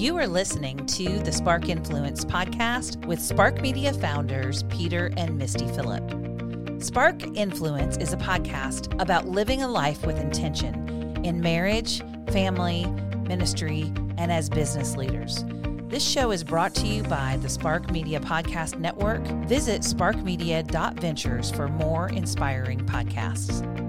You are listening to the Spark Influence podcast with Spark Media founders Peter and Misty Phillip. Spark Influence is a podcast about living a life with intention in marriage, family, ministry, and as business leaders. This show is brought to you by the Spark Media Podcast Network. Visit sparkmedia.ventures for more inspiring podcasts.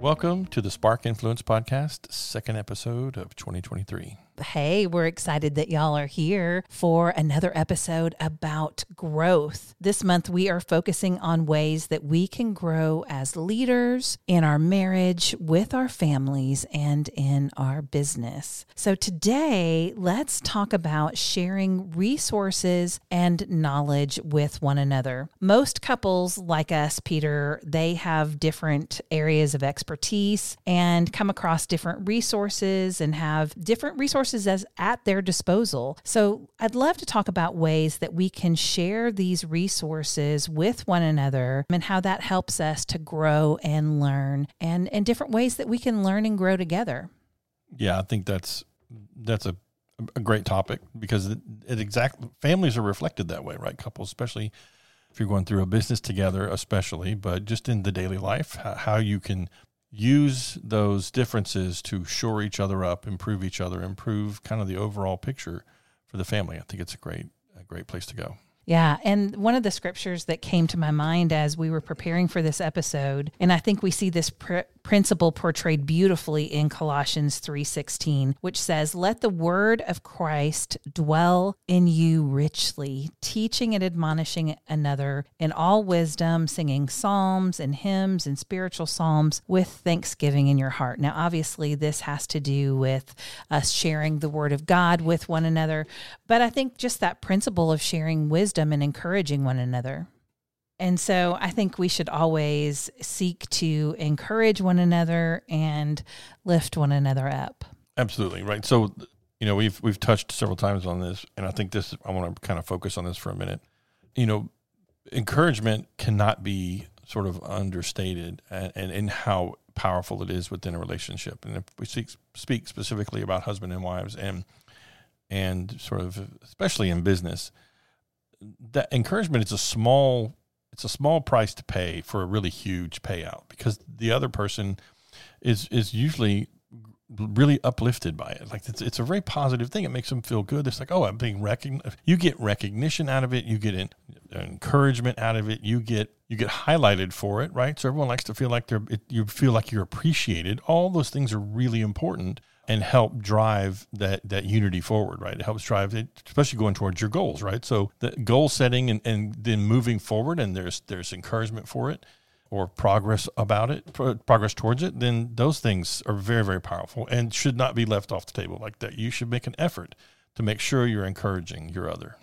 Welcome to the Spark Influence Podcast, second episode of 2023. Hey, we're excited that y'all are here for another episode about growth. This month, we are focusing on ways that we can grow as leaders in our marriage, with our families, and in our business. So, today, let's talk about sharing resources and knowledge with one another. Most couples like us, Peter, they have different areas of expertise and come across different resources and have different resources resources as at their disposal. So I'd love to talk about ways that we can share these resources with one another and how that helps us to grow and learn and, and different ways that we can learn and grow together. Yeah, I think that's that's a a great topic because it, it exact families are reflected that way, right? Couples, especially if you're going through a business together, especially, but just in the daily life, how you can use those differences to shore each other up, improve each other, improve kind of the overall picture for the family. I think it's a great a great place to go. Yeah. And one of the scriptures that came to my mind as we were preparing for this episode, and I think we see this pr- principle portrayed beautifully in Colossians 3:16, which says, "Let the word of Christ dwell in you richly, teaching and admonishing another in all wisdom, singing psalms and hymns and spiritual psalms with thanksgiving in your heart." Now, obviously, this has to do with us sharing the word of God with one another, but I think just that principle of sharing wisdom wisdom and encouraging one another. And so I think we should always seek to encourage one another and lift one another up. Absolutely, right. So, you know, we've we've touched several times on this and I think this I want to kind of focus on this for a minute. You know, encouragement cannot be sort of understated and, and, and how powerful it is within a relationship. And if we speak, speak specifically about husband and wives and and sort of especially in business, that encouragement is a small it's a small price to pay for a really huge payout because the other person is is usually really uplifted by it. Like it's, it's a very positive thing. It makes them feel good. It's like, oh, I'm being recognized. You get recognition out of it. You get in, encouragement out of it. You get you get highlighted for it, right? So everyone likes to feel like they're. It, you feel like you're appreciated. All those things are really important and help drive that that unity forward, right? It helps drive it, especially going towards your goals, right? So the goal setting and, and then moving forward, and there's there's encouragement for it or progress about it, progress towards it, then those things are very very powerful and should not be left off the table like that. You should make an effort to make sure you're encouraging your other.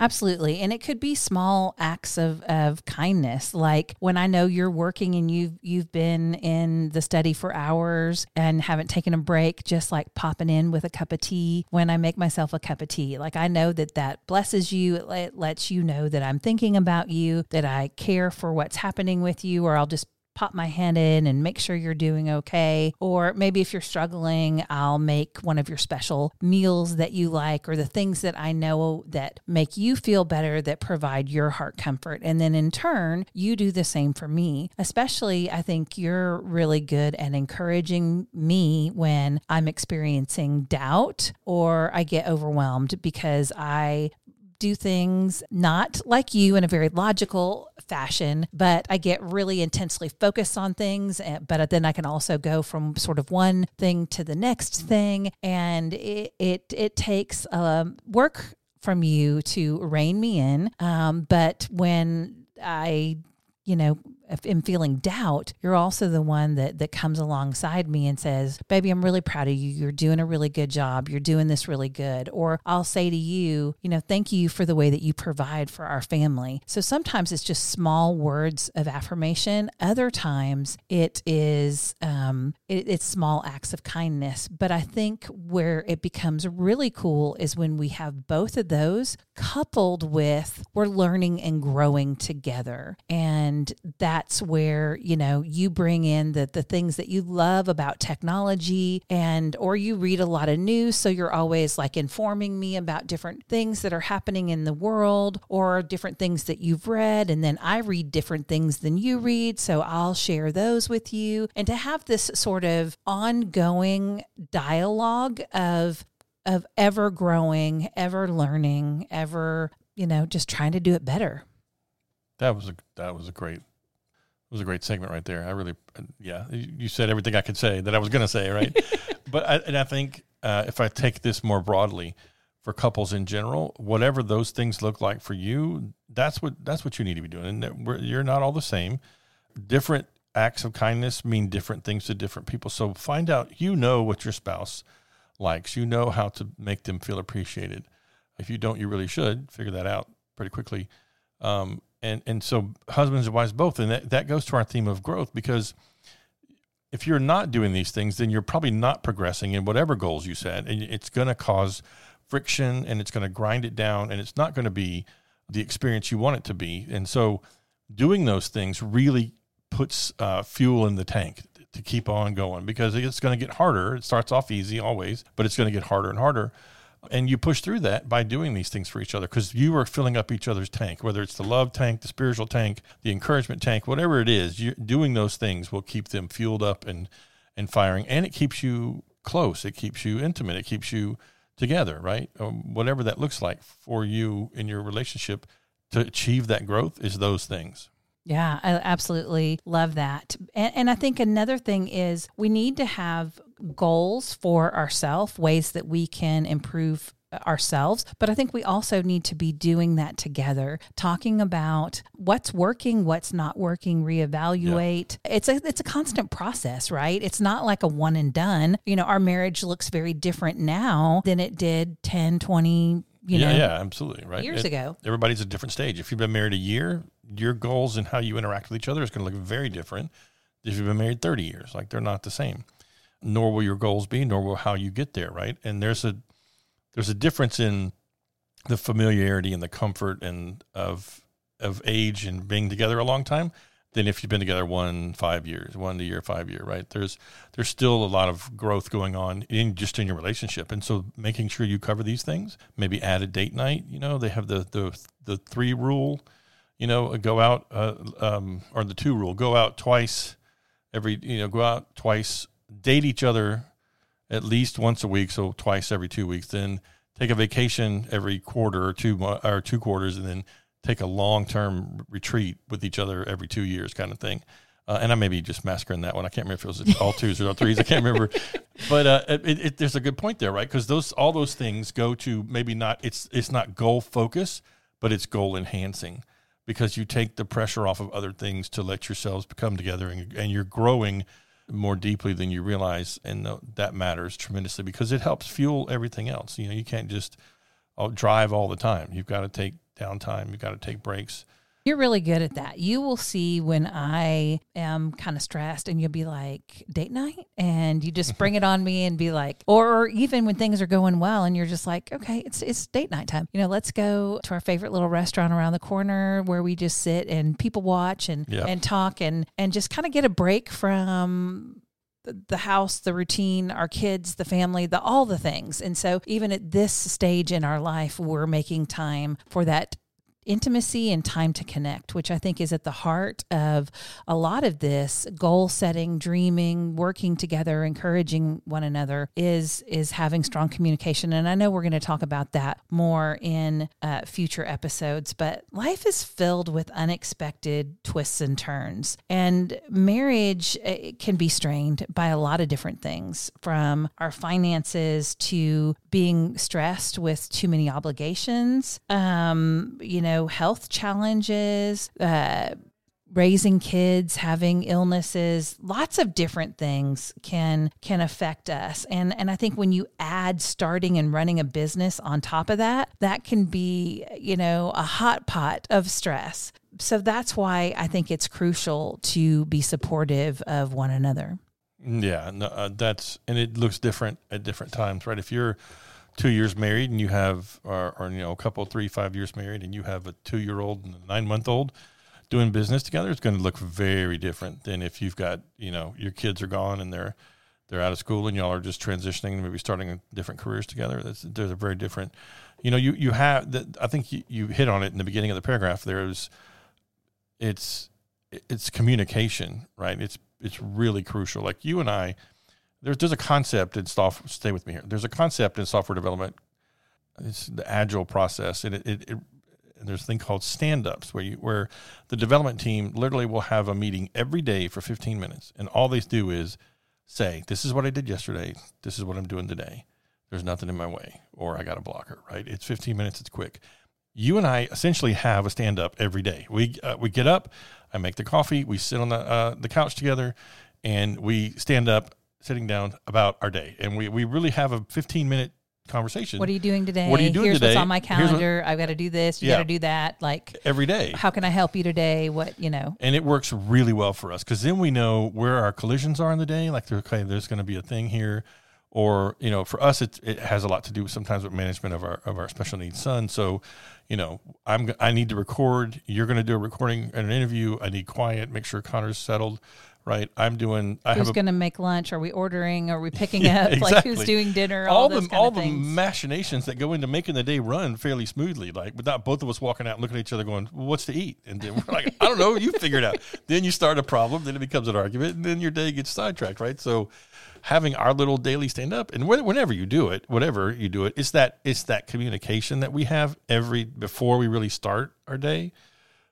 Absolutely. And it could be small acts of, of kindness. Like when I know you're working and you've you've been in the study for hours and haven't taken a break, just like popping in with a cup of tea when I make myself a cup of tea. Like I know that that blesses you. It, it lets you know that I'm thinking about you, that I care for what's happening with you, or I'll just pop my hand in and make sure you're doing okay. Or maybe if you're struggling, I'll make one of your special meals that you like or the things that I know that make you feel better that provide your heart comfort. And then in turn, you do the same for me. Especially, I think you're really good at encouraging me when I'm experiencing doubt or I get overwhelmed because I do things not like you in a very logical fashion, but I get really intensely focused on things. Eh, but then I can also go from sort of one thing to the next thing, and it it, it takes um, work from you to rein me in. Um, but when I you know, I'm feeling doubt, you're also the one that that comes alongside me and says, "Baby, I'm really proud of you. You're doing a really good job. You're doing this really good." Or I'll say to you, you know, "Thank you for the way that you provide for our family." So sometimes it's just small words of affirmation. Other times it is um, it, it's small acts of kindness. But I think where it becomes really cool is when we have both of those coupled with we're learning and growing together, and that that's where, you know, you bring in the the things that you love about technology and or you read a lot of news so you're always like informing me about different things that are happening in the world or different things that you've read and then I read different things than you read, so I'll share those with you and to have this sort of ongoing dialogue of of ever growing, ever learning, ever, you know, just trying to do it better. That was a that was a great it was a great segment right there. I really, yeah, you said everything I could say that I was going to say, right? but I, and I think uh, if I take this more broadly for couples in general, whatever those things look like for you, that's what that's what you need to be doing. And you're not all the same. Different acts of kindness mean different things to different people. So find out. You know what your spouse likes. You know how to make them feel appreciated. If you don't, you really should figure that out pretty quickly. Um, and and so husbands and wives both and that, that goes to our theme of growth because if you're not doing these things then you're probably not progressing in whatever goals you set and it's going to cause friction and it's going to grind it down and it's not going to be the experience you want it to be. And so doing those things really puts uh, fuel in the tank to keep on going because it's going to get harder. It starts off easy always but it's going to get harder and harder and you push through that by doing these things for each other because you are filling up each other's tank, whether it's the love tank, the spiritual tank, the encouragement tank, whatever it is. You doing those things will keep them fueled up and and firing, and it keeps you close. It keeps you intimate. It keeps you together, right? Um, whatever that looks like for you in your relationship to achieve that growth is those things. Yeah, I absolutely love that. And, and, I think another thing is we need to have goals for ourselves, ways that we can improve ourselves. But i think we also need to be doing that together talking about what's working what's not working reevaluate. Yeah. it's a it's a constant process right? It's not like a one and done. You know our marriage looks very different now than it did 10 20 you yeah, know yeah absolutely right? years it, ago. everybody's a different stage. If you've been married a year your goals and how you interact with each other is going to look very different. If you've been married 30 years. Like they're not the same. Nor will your goals be, nor will how you get there, right? And there's a there's a difference in the familiarity and the comfort and of of age and being together a long time than if you've been together one five years, one year, five year, right? There's there's still a lot of growth going on in just in your relationship, and so making sure you cover these things. Maybe add a date night. You know, they have the the the three rule you know, go out, uh, um, or the two rule, go out twice every, you know, go out twice, date each other at least once a week, so twice every two weeks. Then take a vacation every quarter or two or two quarters, and then take a long term retreat with each other every two years, kind of thing. Uh, and I may be just massacring that one. I can't remember if it was all twos or all threes. I can't remember, but uh, it, it, there's a good point there, right? Because those all those things go to maybe not it's it's not goal focus, but it's goal enhancing because you take the pressure off of other things to let yourselves come together and, and you're growing more deeply than you realize and that matters tremendously because it helps fuel everything else. You know you can't just uh, drive all the time. You've got to take downtime. You've got to take breaks you're really good at that. You will see when I am kind of stressed and you'll be like, date night? And you just bring it on me and be like, or even when things are going well and you're just like, okay, it's, it's date night time. You know, let's go to our favorite little restaurant around the corner where we just sit and people watch and, yeah. and talk and, and just kind of get a break from the house, the routine, our kids, the family, the all the things. And so even at this stage in our life, we're making time for that intimacy and time to connect, which I think is at the heart of a lot of this goal setting, dreaming, working together, encouraging one another is is having strong communication. And I know we're going to talk about that more in uh, future episodes. But life is filled with unexpected twists and turns, and marriage uh, can be strained by a lot of different things, from our finances to being stressed with too many obligations. Um, you know health challenges, uh, raising kids having illnesses lots of different things can can affect us and and i think when you add starting and running a business on top of that that can be you know a hot pot of stress so that's why i think it's crucial to be supportive of one another yeah no, uh, that's and it looks different at different times right if you're two years married and you have, or, or, you know, a couple, three, five years married and you have a two year old and a nine month old, doing business together it's going to look very different than if you've got you know your kids are gone and they're they're out of school and y'all are just transitioning, and maybe starting different careers together. That's they're very different. You know, you you have that. I think you, you hit on it in the beginning of the paragraph. There's it's it's communication, right? It's it's really crucial. Like you and I, there's there's a concept in software. Stay with me here. There's a concept in software development. It's the agile process, and it, it, it there's a thing called stand-ups where you where the development team literally will have a meeting every day for 15 minutes, and all they do is say, "This is what I did yesterday. This is what I'm doing today. There's nothing in my way, or I got a blocker." Right? It's 15 minutes. It's quick. You and I essentially have a stand-up every day. We uh, we get up, I make the coffee, we sit on the uh, the couch together, and we stand up, sitting down about our day, and we we really have a 15 minute conversation. What are you doing today? What are you doing Here's today? what's on my Here's what- calendar. I've got to do this. You Yeah. got to do that. Like, every day? how can I help you today? What you know? and it works really well for us because then we know where our collisions are in the day. Like, okay, there's going to be a thing here, or you know, for us, it it has a lot to do sometimes with management of our of our special needs son. So, you know, I'm i need to record. You're going to do a recording and an interview. I need quiet. Make sure Connor's settled. Right. I'm doing. I Who's going to make lunch? Are we ordering? Are we picking Yeah, up? Like, who's doing dinner? All, all the all the machinations that go into making the day run fairly smoothly, like without both of us walking out and looking at each other, going, well, "What's to eat?" And then we're like, "I don't know, you figure it out." then you start a problem, then it becomes an argument, and then your day gets sidetracked, right? So, having our little daily stand up, and whenever you do it, whatever you do it, it's that it's that communication that we have every before we really start our day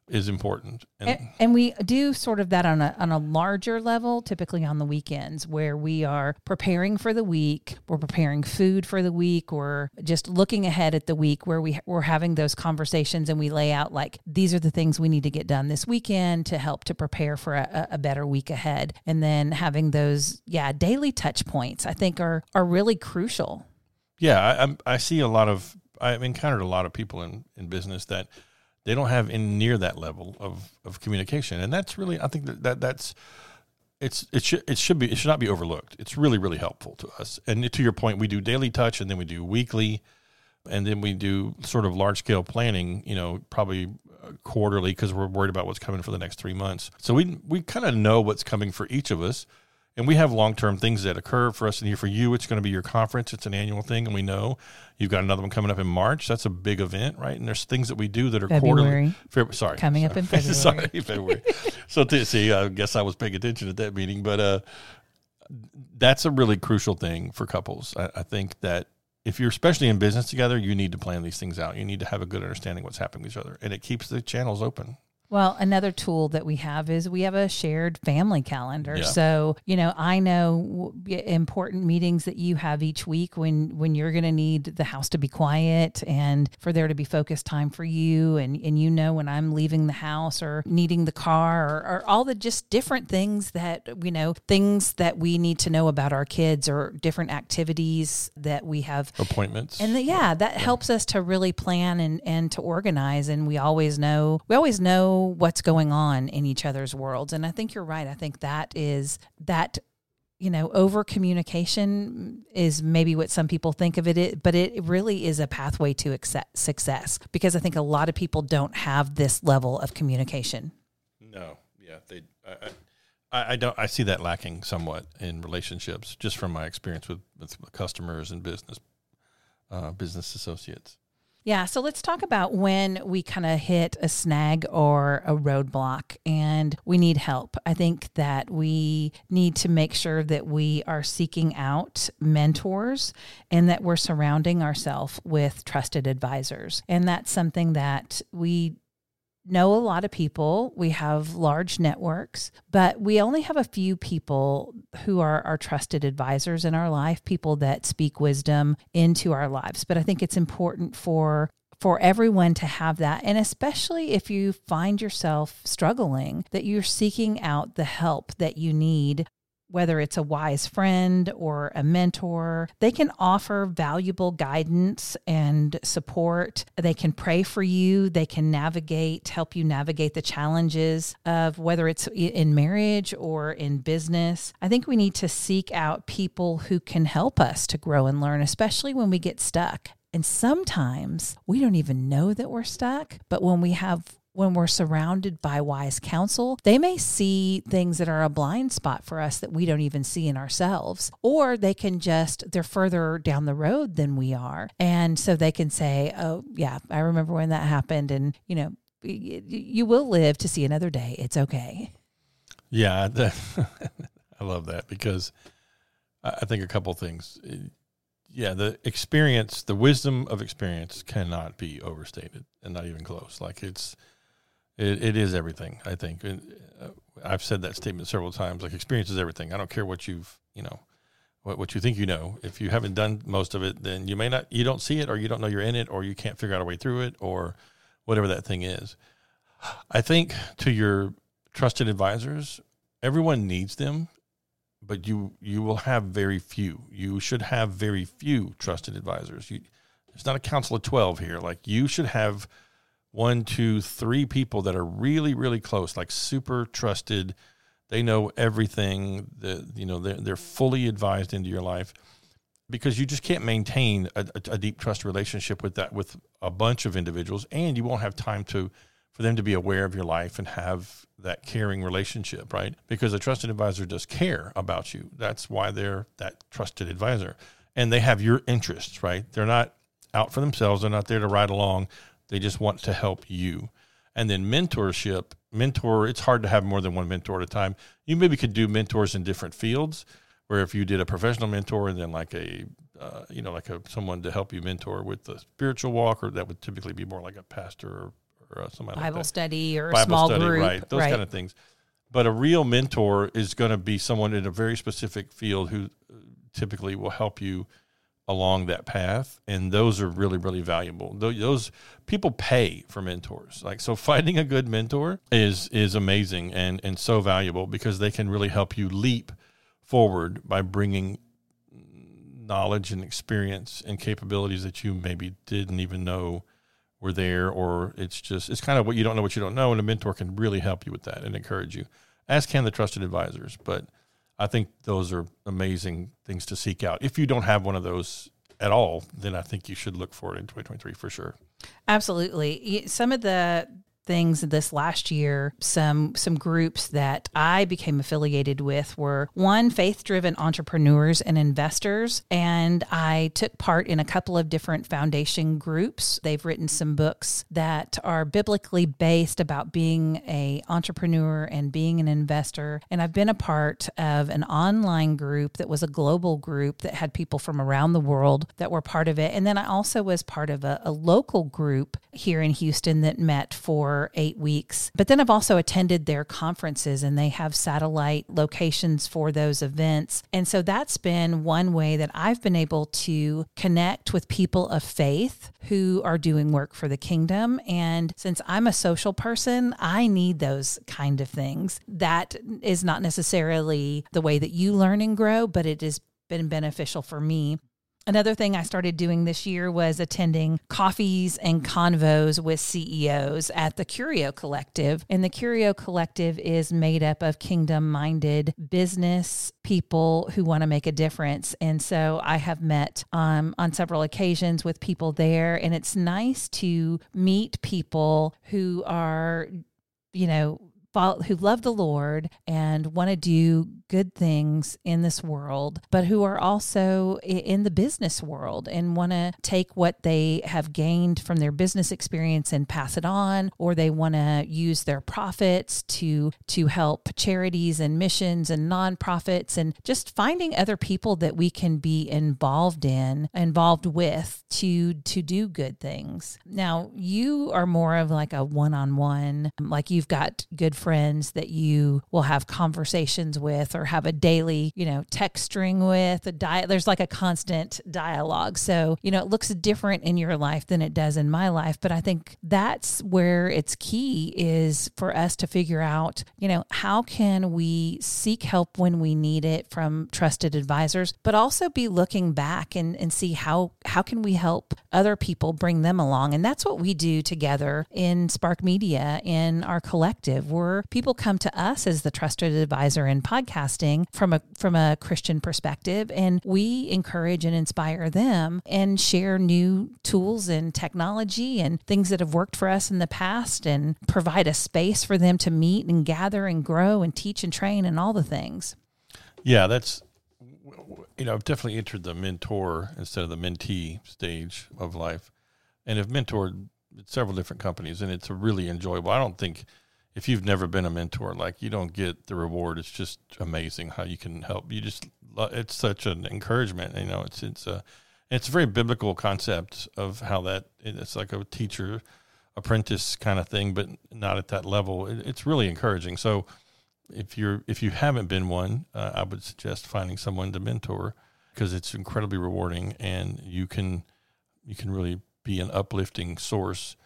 is important. And, And, and we do sort of that on a on a larger level, typically on the weekends, where we are preparing for the week, we're preparing food for the week, or just looking ahead at the week, where we we're having those conversations and we lay out like these are the things we need to get done this weekend to help to prepare for a, a better week ahead, and then having those yeah daily touch points, I think are are really crucial. Yeah, I, I see a lot of. I've encountered a lot of people in, in business that they don't have in near that level of, of communication, and that's really I think that, that that's it's it should it should be it should not be overlooked. It's really really helpful to us. And to your point, we do daily touch, and then we do weekly, and then we do sort of large scale planning. You know, probably uh, quarterly because we're worried about what's coming for the next three months. So we we kind of know what's coming for each of us. And we have long term things that occur for us. And here for you, it's going to be your conference. It's an annual thing. And we know you've got another one coming up in March. That's a big event, right? And there's things that we do that are February. quarterly. Feb- sorry. Coming up in. February. sorry, February. so, to, see, I guess I was paying attention at that meeting. But uh, that's a really crucial thing for couples. I, I think that if you're especially in business together, you need to plan these things out. You need to have a good understanding what's happening with each other. And it keeps the channels open. Well, another tool that we have is we have a shared family calendar. Yeah. So, you know, I know w- important meetings that you have each week when when you're going to need the house to be quiet and for there to be focused time for you and and you know when I'm leaving the house or needing the car or, or all the just different things that you know, things that we need to know about our kids or different activities that we have Appointments. and the, yeah, that helps us to really plan and, and to organize. And we always know, we always know what's going on in each other's worlds. And I think you're right. I think that is that, you know, over communication is maybe what some people think of it, but it really is a pathway to success because I think a lot of people don't have this level of communication. No, yeah, they. I, I, I don't. I see that lacking somewhat in relationships, just from my experience with, with customers and business uh, business associates. Yeah, so let's talk about when we kind of hit a snag or a roadblock and we need help. I think that we need to make sure that we are seeking out mentors and that we're surrounding ourselves with trusted advisors. And that's something that we know a lot of people. We have large networks, but we only have a few people who are our trusted advisors in our life, people that speak wisdom into our lives. But I think it's important for for everyone to have that and especially if you find yourself struggling that you're seeking out the help that you need whether it's a wise friend or a mentor, they can offer valuable guidance and support. They can pray for you. They can navigate, help you navigate the challenges of whether it's in marriage or in business. I think we need to seek out people who can help us to grow and learn, especially when we get stuck. And sometimes we don't even know that we're stuck, but when we have when we're surrounded by wise counsel, they may see things that are a blind spot for us that we don't even see in ourselves. Or they can just, they're further down the road than we are. And so they can say, oh, yeah, I remember when that happened. And, you know, you will live to see another day. It's okay. Yeah. I love that because I think a couple things. Yeah, the experience, the wisdom of experience cannot be overstated and not even close. Like it's, it, it is everything. I think uh, I've said that statement several times. Like experience is everything. I don't care what you've you know what what you think you know. If you haven't done most of it, then you may not you don't see it, or you don't know you're in it, or you can't figure out a way through it, or whatever that thing is. I think to your trusted advisors, everyone needs them, but you you will have very few. You should have very few trusted advisors. You, it's not a council of twelve here. Like you should have one, two, three people that are really, really close, like super trusted. They know everything. That you know, they're, they're fully advised into your life because you just can't maintain a, a, deep trust relationship with that with a bunch of individuals, and you won't have time to for them to be aware of your life and have that caring relationship, right? Because a trusted advisor does care about you. That's why they're that trusted advisor, and they have your interests, right? They're not out for themselves. They're not there to ride along. They just want to help you. And then mentorship, mentor, it's hard to have more than one mentor at a time. You maybe could do mentors in different fields, where if you did a professional mentor and then like a, uh, you know, like a someone to help you mentor with the spiritual walk, or that would typically be more like a pastor or, or uh, somebody Bible like study or Bible a small study, group, right? Those right. kind of things. But a real mentor is going to be someone in a very specific field who uh, typically will help you along that path and those are really really valuable. Those people pay for mentors. Like so finding a good mentor is is amazing and and so valuable because they can really help you leap forward by bringing knowledge and experience and capabilities that you maybe didn't even know were there or it's just it's kind of what you don't know what you don't know and a mentor can really help you with that and encourage you. As can the trusted advisors but I think those are amazing things to seek out. If you don't have one of those at all, then I think you should look for it in 2023 for sure. Absolutely. Some of the things this last year some some groups that I became affiliated with were one faith driven entrepreneurs and investors and I took part in a couple of different foundation groups. They've written some books that are biblically based about being a entrepreneur and being an investor and I've been a part of an online group that was a global group that had people from around the world that were part of it and then I also was part of a, a local group here in Houston that met for eight weeks. But then I've also attended their conferences and they have satellite locations for those events. And so that's been one way that I've been able to connect with people of faith who are doing work for the kingdom. And since I'm a social person, I need those kind of things. That is not necessarily the way that you learn and grow, but it has been beneficial for me. Another thing I started doing this year was attending coffees and convos with CEOs at the Curio Collective. And the Curio Collective is made up of kingdom minded business people who want to make a difference. And so I have met um, on several occasions with people there. And it's nice to meet people who are, you know, who love the Lord and want to do good things in this world, but who are also in the business world and want to take what they have gained from their business experience and pass it on, or they want to use their profits to to help charities and missions and nonprofits, and just finding other people that we can be involved in, involved with to to do good things. Now, you are more of like a one on one, like you've got good friends that you will have conversations with or have a daily, you know, text string with a diet. There's like a constant dialogue. So, you know, it looks different in your life than it does in my life. But I think that's where it's key is for us to figure out, you know, how can we seek help when we need it from trusted advisors, but also be looking back and, and see how how can we help other people bring them along. And that's what we do together in Spark Media in our collective. We're mentor. People come to us as the trusted advisor in podcasting from a from a Christian perspective, and we encourage and inspire them and share new tools and technology and things that have worked for us in the past, and provide a space for them to meet and gather and grow and teach and train and all the things. Yeah, that's you know, I've definitely entered the mentor instead of the mentee stage of life, and have mentored several different companies, and it's really enjoyable. I don't think if you've never been a mentor, like you don't get the reward. It's just amazing how you can help. You just it's such an encouragement. You know, it's it's a it's a very biblical concept of how that it's like a teacher apprentice kind of thing, but not at that level. it's really encouraging. So if you're if you haven't been one, uh, I would suggest finding someone to mentor because it's incredibly rewarding and you can you can really be an uplifting source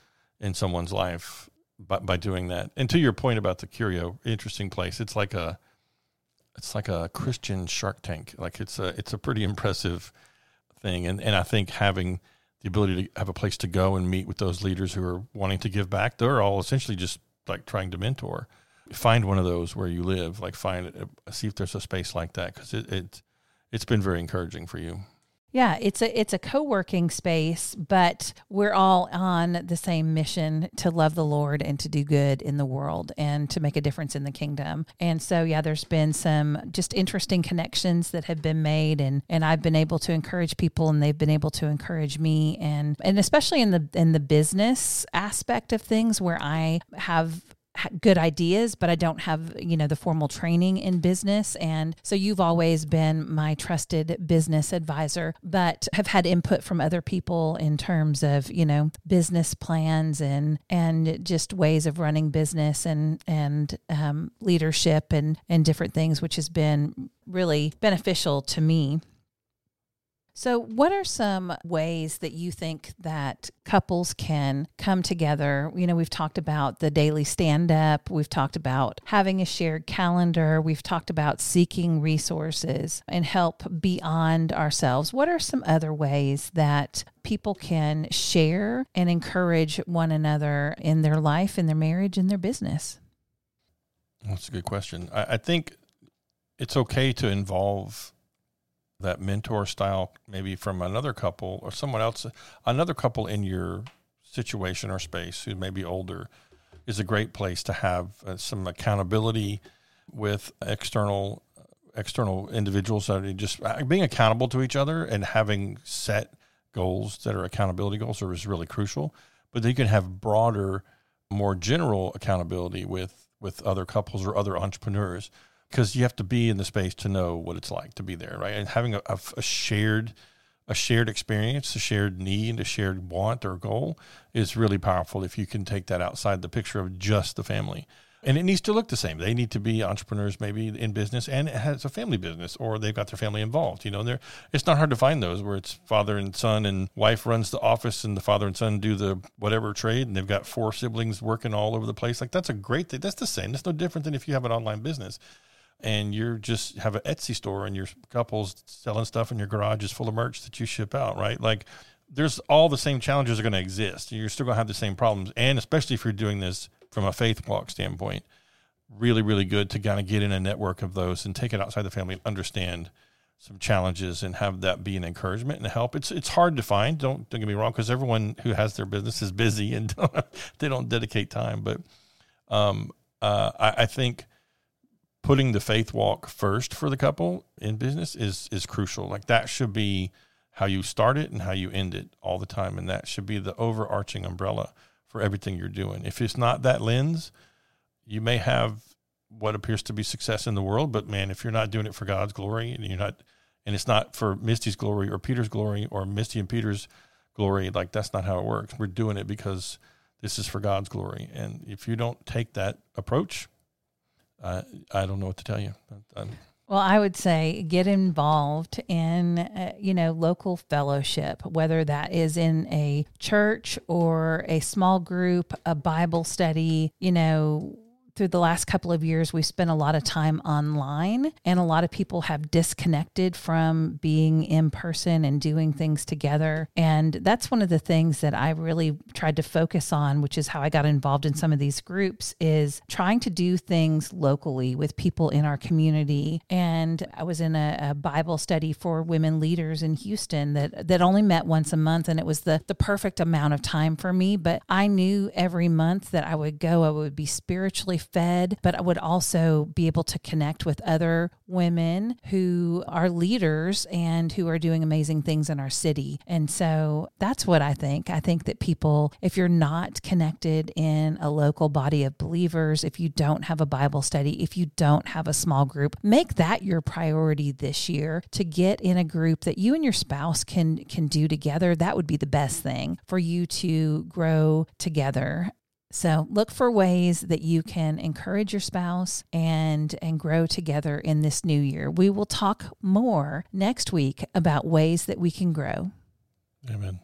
in someone's life by, by doing that. And to your point about the Curio, interesting place. It's like a it's like a Christian Shark Tank. Like it's a it's a pretty impressive thing. And and I think having the ability to have a place to go and meet with those leaders who are wanting to give back, they're all essentially just like trying to mentor. Find one of those where you live. Like find uh, see if there's a space like that because it, it it's been very encouraging for you. Yeah, it's a it's a co-working space, but we're all on the same mission to love the Lord and to do good in the world and to make a difference in the kingdom. And so yeah, there's been some just interesting connections that have been made and and I've been able to encourage people and they've been able to encourage me and and especially in the in the business aspect of things where I have good ideas, but I don't have, you know, the formal training in business. And so you've always been my trusted business advisor, but have had input from other people in terms of, you know, business plans and, and just ways of running business and, and um, leadership and, and different things, which has been really beneficial to me. So, what are some ways that you think that couples can come together? You know, we've talked about the daily stand up, we've talked about having a shared calendar, we've talked about seeking resources and help beyond ourselves. What are some other ways that people can share and encourage one another in their life, in their marriage, in their business? That's a good question. I, I think it's okay to involve that mentor style, maybe from another couple or someone else, another couple in your situation or space who may be older, is a great place to have uh, some accountability with external external individuals that are just uh, being accountable to each other and having set goals that are accountability goals are is really crucial. But you can have broader, more general accountability with with other couples or other entrepreneurs because you have to be in the space to know what it's like to be there, right? And having a, a, shared a shared experience, a shared need, a shared want or goal is really powerful if you can take that outside the picture of just the family. And it needs to look the same. They need to be entrepreneurs, maybe in business, and it has a family business, or they've got their family involved. You know, they it's not hard to find those where it's father and son, and wife runs the office, and the father and son do the whatever trade, and they've got four siblings working all over the place. Like that's a great thing. That's the same. That's no different than if you have an online business and you're just have an Etsy store and your couples selling stuff in your garage is full of merch that you ship out, right? Like there's all the same challenges are going to exist. You're still going to have the same problems. And especially if you're doing this from a faith walk standpoint, really, really good to kind of get in a network of those and take it outside the family and understand some challenges and have that be an encouragement and help. It's it's hard to find. Don't don't get me wrong, because everyone who has their business is busy and don't, they don't dedicate time. But um, uh, I, I think putting the faith walk first for the couple in business is is crucial. Like that should be how you start it and how you end it all the time, and that should be the overarching umbrella for everything you're doing. If it's not that lens, you may have what appears to be success in the world, but man, if you're not doing it for God's glory and you're not, and it's not for Misty's glory or Peter's glory or Misty and Peter's glory, like that's not how it works. We're doing it because this is for God's glory, and if you don't take that approach, I I don't know what to tell you. I'm, well, I would say get involved in, uh, you know, local fellowship, whether that is in a church or a small group, a Bible study, you know, through the last couple of years, we've spent a lot of time online, and a lot of people have disconnected from being in person and doing things together. And that's one of the things that I really tried to focus on, which is how I got involved in some of these groups, is trying to do things locally with people in our community. And I was in a, a Bible study for women leaders in Houston that that only met once a month, and it was the the perfect amount of time for me. But I knew every month that I would go, I would be spiritually fed, but I would also be able to connect with other women who are leaders and who are doing amazing things in our city. And so that's what I think. I think that people, if you're not connected in a local body of believers, if you don't have a Bible study, if you don't have a small group, make that your priority this year to get in a group that you and your spouse can can do together. That would be the best thing for you to grow together so look for ways that you can encourage your spouse and and grow together in this new year. We will talk more next week about ways that we can grow. Amen.